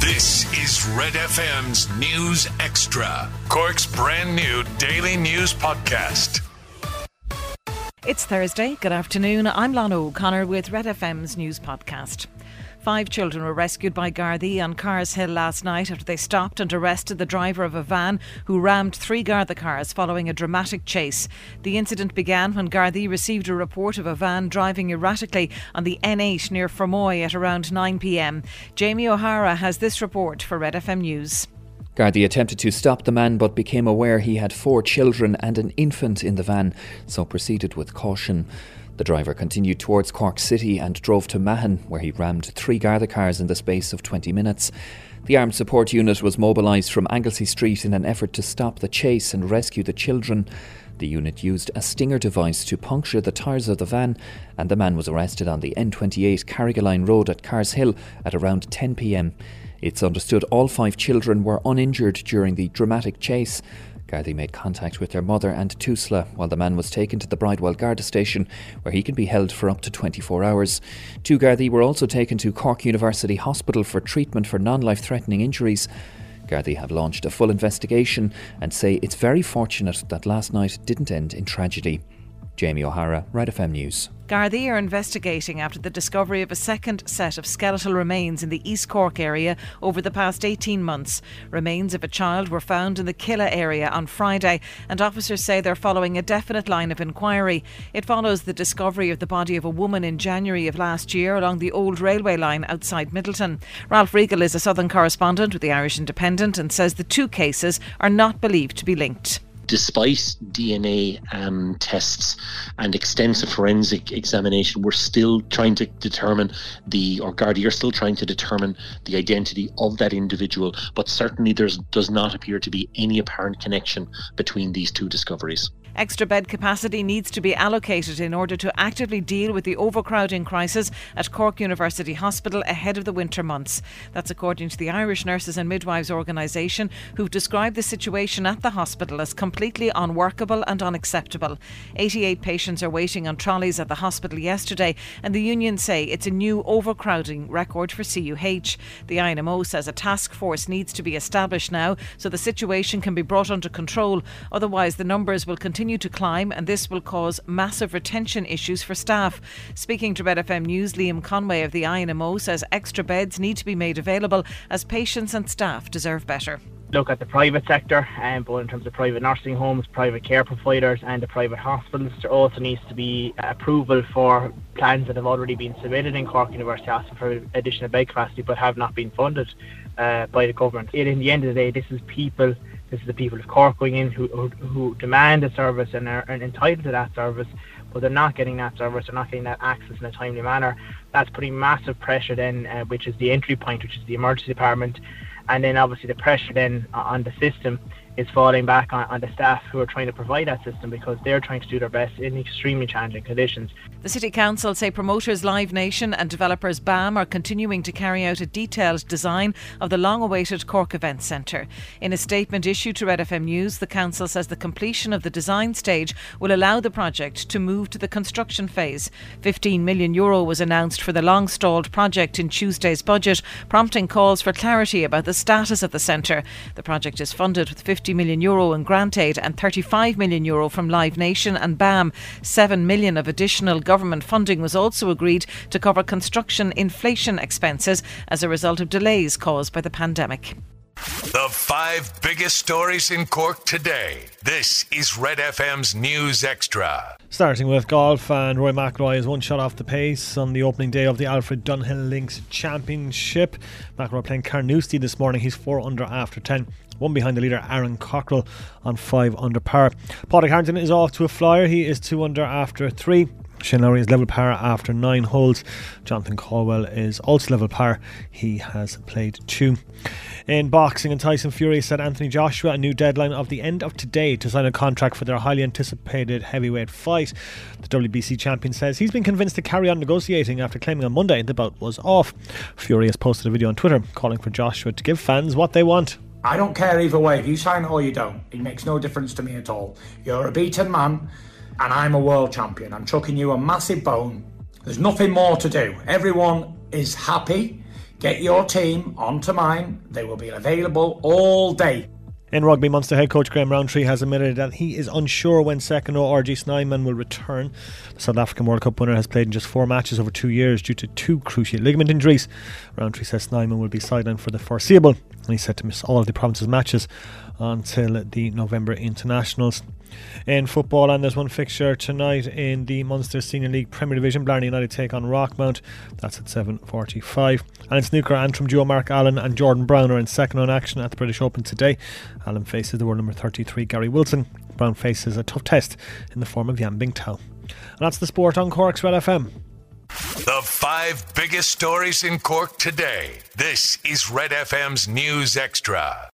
This is Red FM's News Extra, Cork's brand new daily news podcast. It's Thursday. Good afternoon. I'm Lana O'Connor with Red FM's news podcast. Five children were rescued by Gardaí on Carr's Hill last night after they stopped and arrested the driver of a van who rammed three Garda cars following a dramatic chase. The incident began when Gardaí received a report of a van driving erratically on the N8 near Fermoy at around 9pm. Jamie O'Hara has this report for Red FM News. Gardaí attempted to stop the man but became aware he had four children and an infant in the van, so proceeded with caution. The driver continued towards Cork City and drove to Mahon, where he rammed three Garda cars in the space of 20 minutes. The armed support unit was mobilised from Anglesey Street in an effort to stop the chase and rescue the children. The unit used a stinger device to puncture the tyres of the van, and the man was arrested on the N28 Carrigaline Road at Carr's Hill at around 10 pm. It's understood all five children were uninjured during the dramatic chase. Gardaí made contact with their mother and Tusla while the man was taken to the Bridewell Garda station, where he can be held for up to 24 hours. Two Gardaí were also taken to Cork University Hospital for treatment for non life threatening injuries. Gardaí have launched a full investigation and say it's very fortunate that last night didn't end in tragedy. Jamie O'Hara, Red FM News. Gardaí are investigating after the discovery of a second set of skeletal remains in the East Cork area over the past 18 months. Remains of a child were found in the Killeagh area on Friday, and officers say they're following a definite line of inquiry. It follows the discovery of the body of a woman in January of last year along the old railway line outside Midleton. Ralph Riegel is a Southern correspondent with the Irish Independent and says the two cases are not believed to be linked despite DNA um, tests and extensive forensic examination, we're still trying to determine the, or Gardaí are still trying to determine the identity of that individual. But certainly there does not appear to be any apparent connection between these two discoveries. Extra bed capacity needs to be allocated in order to actively deal with the overcrowding crisis at Cork University Hospital ahead of the winter months. That's according to the Irish Nurses and Midwives organisation, who've described the situation at the hospital as completely unworkable and unacceptable. 88 patients are waiting on trolleys at the hospital yesterday, and the union say it's a new overcrowding record for CUH. The INMO says a task force needs to be established now so the situation can be brought under control, otherwise, the numbers will continue continue to climb, and this will cause massive retention issues for staff. Speaking to Red FM News, Liam Conway of the INMO says extra beds need to be made available as patients and staff deserve better look at the private sector, um, both in terms of private nursing homes, private care providers, and the private hospitals. There also needs to be approval for plans that have already been submitted in Cork University asking for additional bed capacity but have not been funded uh, by the government. It, in the end of the day, this is people this is the people of Cork going in who, who, who demand a service and are, are entitled to that service, but they're not getting that service, they're not getting that access in a timely manner. That's putting massive pressure then, uh, which is the entry point, which is the emergency department, and then obviously the pressure then on the system is falling back on, on, the staff who are trying to provide that system because they're trying to do their best in extremely challenging conditions. The City Council say promoters Live Nation and developers BAM are continuing to carry out a detailed design of the long awaited Cork Event Centre. In a statement issued to Red FM News, the Council says the completion of the design stage will allow the project to move to the construction phase. 15 million euro was announced for the long stalled project in Tuesday's budget, prompting calls for clarity about the status of the centre. The project is funded with 50 50 million euro in grant aid and 35 million euro from Live Nation and BAM. 7 million of additional government funding was also agreed to cover construction inflation expenses as a result of delays caused by the pandemic. The five biggest stories in Cork today. This is Red FM's News Extra. Starting with golf, and Rory McIlroy is one shot off the pace on the opening day of the Alfred Dunhill Links Championship. McIlroy playing Carnoustie this morning. He's four under after 10 one behind the leader Aaron Cockerill on five under par. Padraig Harrington is off to a flyer. He is two under after three. Shane Lowry is level par after nine holes. Jonathan Caldwell is also level par. He has played two. In boxing, and Tyson Fury set Anthony Joshua a new deadline of the end of today to sign a contract for their highly anticipated heavyweight fight. The WBC champion says he's been convinced to carry on negotiating after claiming on Monday the bout was off. Fury has posted a video on Twitter calling for Joshua to give fans what they want. I don't care either way. If you sign or you don't, it makes no difference to me at all. You're a beaten man, and I'm a world champion. I'm chucking you a massive bone. There's nothing more to do. Everyone is happy. Get your team onto mine. They will be available all day. In rugby, Munster head coach Graham Rowntree has admitted that he is unsure when second row RG Snyman will return. The South African World Cup winner has played in just four matches over two years due to two cruciate ligament injuries. Rowntree says Snyman will be sidelined for the foreseeable, and he's set to miss all of the province's matches until the November internationals. In football, and there's one fixture tonight in the Munster Senior League Premier Division. Blarney United take on Rockmount. That's at 7:45. And in snooker, Antrim duo Mark Allen and Jordan Brown are in second on action at the British Open today. Allen faces the world number 33 Gary Wilson. Brown faces a tough test in the form of Yan Bingtao. And that's the sport on Cork's Red FM. Five biggest stories in Cork today. This is Red FM's News Extra.